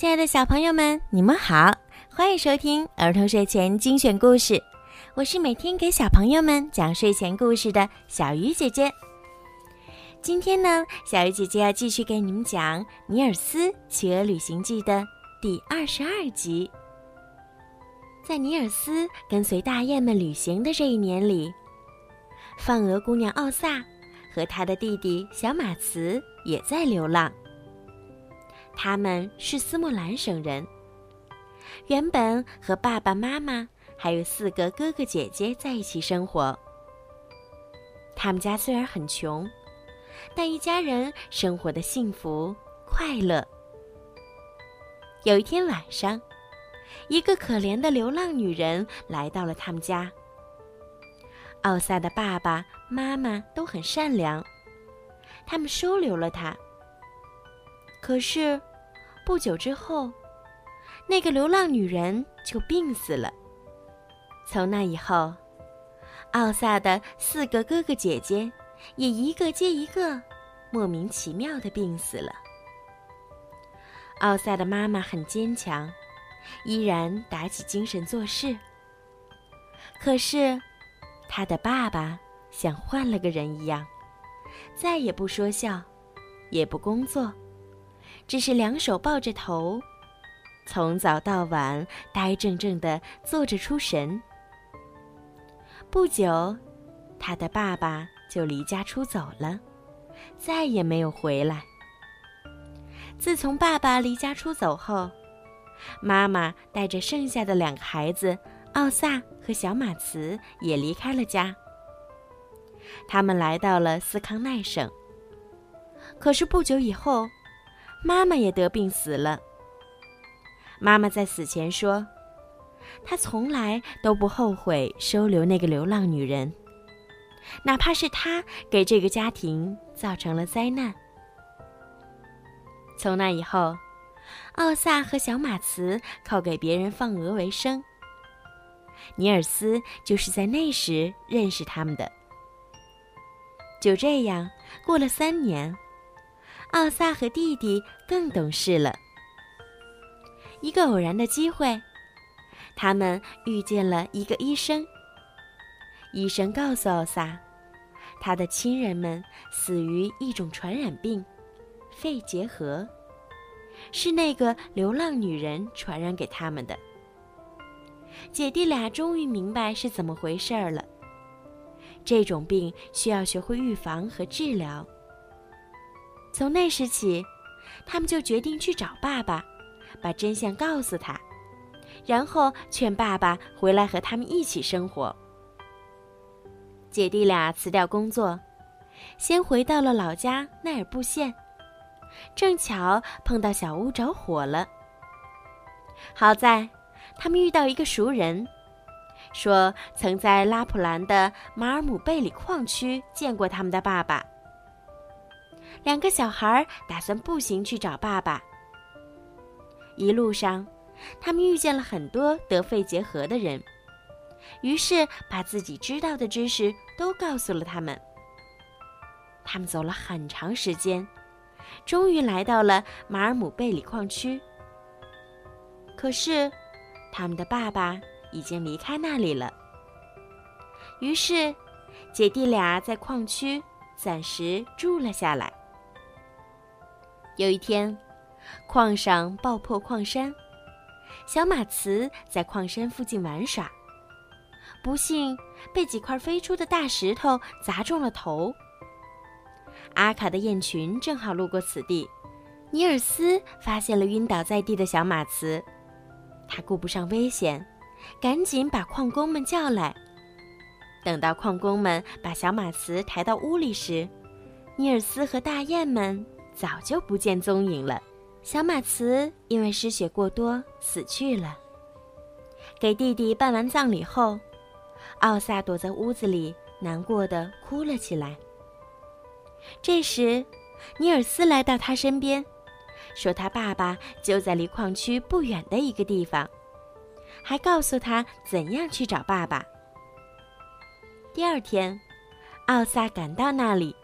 亲爱的小朋友们，你们好，欢迎收听儿童睡前精选故事。我是每天给小朋友们讲睡前故事的小鱼姐姐。今天呢，小鱼姐姐要继续给你们讲《尼尔斯企鹅旅行记》的第二十二集。在尼尔斯跟随大雁们旅行的这一年里，放鹅姑娘奥萨和她的弟弟小马茨也在流浪。他们是斯莫兰省人，原本和爸爸妈妈还有四个哥哥姐姐在一起生活。他们家虽然很穷，但一家人生活的幸福快乐。有一天晚上，一个可怜的流浪女人来到了他们家。奥萨的爸爸妈妈都很善良，他们收留了她。可是，不久之后，那个流浪女人就病死了。从那以后，奥萨的四个哥哥姐姐也一个接一个莫名其妙的病死了。奥萨的妈妈很坚强，依然打起精神做事。可是，他的爸爸像换了个人一样，再也不说笑，也不工作。只是两手抱着头，从早到晚呆怔怔的坐着出神。不久，他的爸爸就离家出走了，再也没有回来。自从爸爸离家出走后，妈妈带着剩下的两个孩子奥萨和小马茨也离开了家。他们来到了斯康奈省。可是不久以后。妈妈也得病死了。妈妈在死前说：“她从来都不后悔收留那个流浪女人，哪怕是她给这个家庭造成了灾难。”从那以后，奥萨和小马茨靠给别人放鹅为生。尼尔斯就是在那时认识他们的。就这样过了三年。奥萨和弟弟更懂事了。一个偶然的机会，他们遇见了一个医生。医生告诉奥萨，他的亲人们死于一种传染病——肺结核，是那个流浪女人传染给他们的。姐弟俩终于明白是怎么回事了。这种病需要学会预防和治疗。从那时起，他们就决定去找爸爸，把真相告诉他，然后劝爸爸回来和他们一起生活。姐弟俩辞掉工作，先回到了老家奈尔布县，正巧碰到小屋着火了。好在，他们遇到一个熟人，说曾在拉普兰的马尔姆贝里矿区见过他们的爸爸。两个小孩打算步行去找爸爸。一路上，他们遇见了很多得肺结核的人，于是把自己知道的知识都告诉了他们。他们走了很长时间，终于来到了马尔姆贝里矿区。可是，他们的爸爸已经离开那里了。于是，姐弟俩在矿区暂时住了下来。有一天，矿上爆破矿山，小马茨在矿山附近玩耍，不幸被几块飞出的大石头砸中了头。阿卡的雁群正好路过此地，尼尔斯发现了晕倒在地的小马茨，他顾不上危险，赶紧把矿工们叫来。等到矿工们把小马茨抬到屋里时，尼尔斯和大雁们。早就不见踪影了。小马茨因为失血过多死去了。给弟弟办完葬礼后，奥萨躲在屋子里，难过的哭了起来。这时，尼尔斯来到他身边，说他爸爸就在离矿区不远的一个地方，还告诉他怎样去找爸爸。第二天，奥萨赶到那里，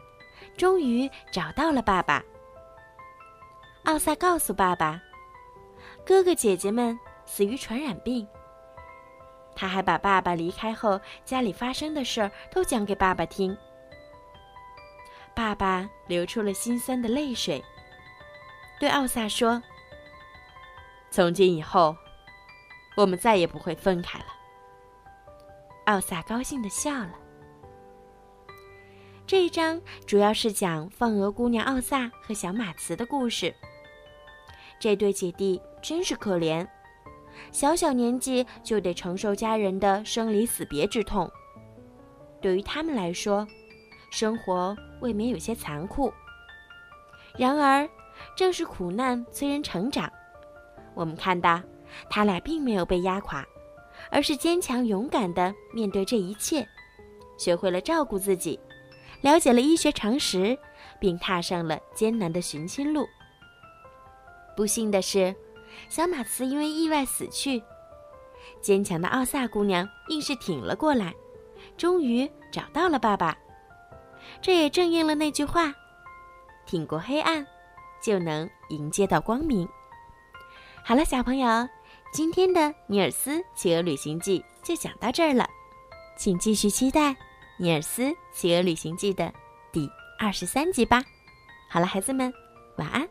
终于找到了爸爸。奥萨告诉爸爸：“哥哥姐姐们死于传染病。他还把爸爸离开后家里发生的事儿都讲给爸爸听。爸爸流出了心酸的泪水，对奥萨说：“从今以后，我们再也不会分开了。”奥萨高兴的笑了。这一章主要是讲放鹅姑娘奥萨和小马茨的故事。这对姐弟真是可怜，小小年纪就得承受家人的生离死别之痛。对于他们来说，生活未免有些残酷。然而，正是苦难催人成长。我们看到，他俩并没有被压垮，而是坚强勇敢地面对这一切，学会了照顾自己，了解了医学常识，并踏上了艰难的寻亲路。不幸的是，小马茨因为意外死去。坚强的奥萨姑娘硬是挺了过来，终于找到了爸爸。这也正应了那句话：“挺过黑暗，就能迎接到光明。”好了，小朋友，今天的《尼尔斯企鹅旅行记》就讲到这儿了，请继续期待《尼尔斯企鹅旅行记》的第二十三集吧。好了，孩子们，晚安。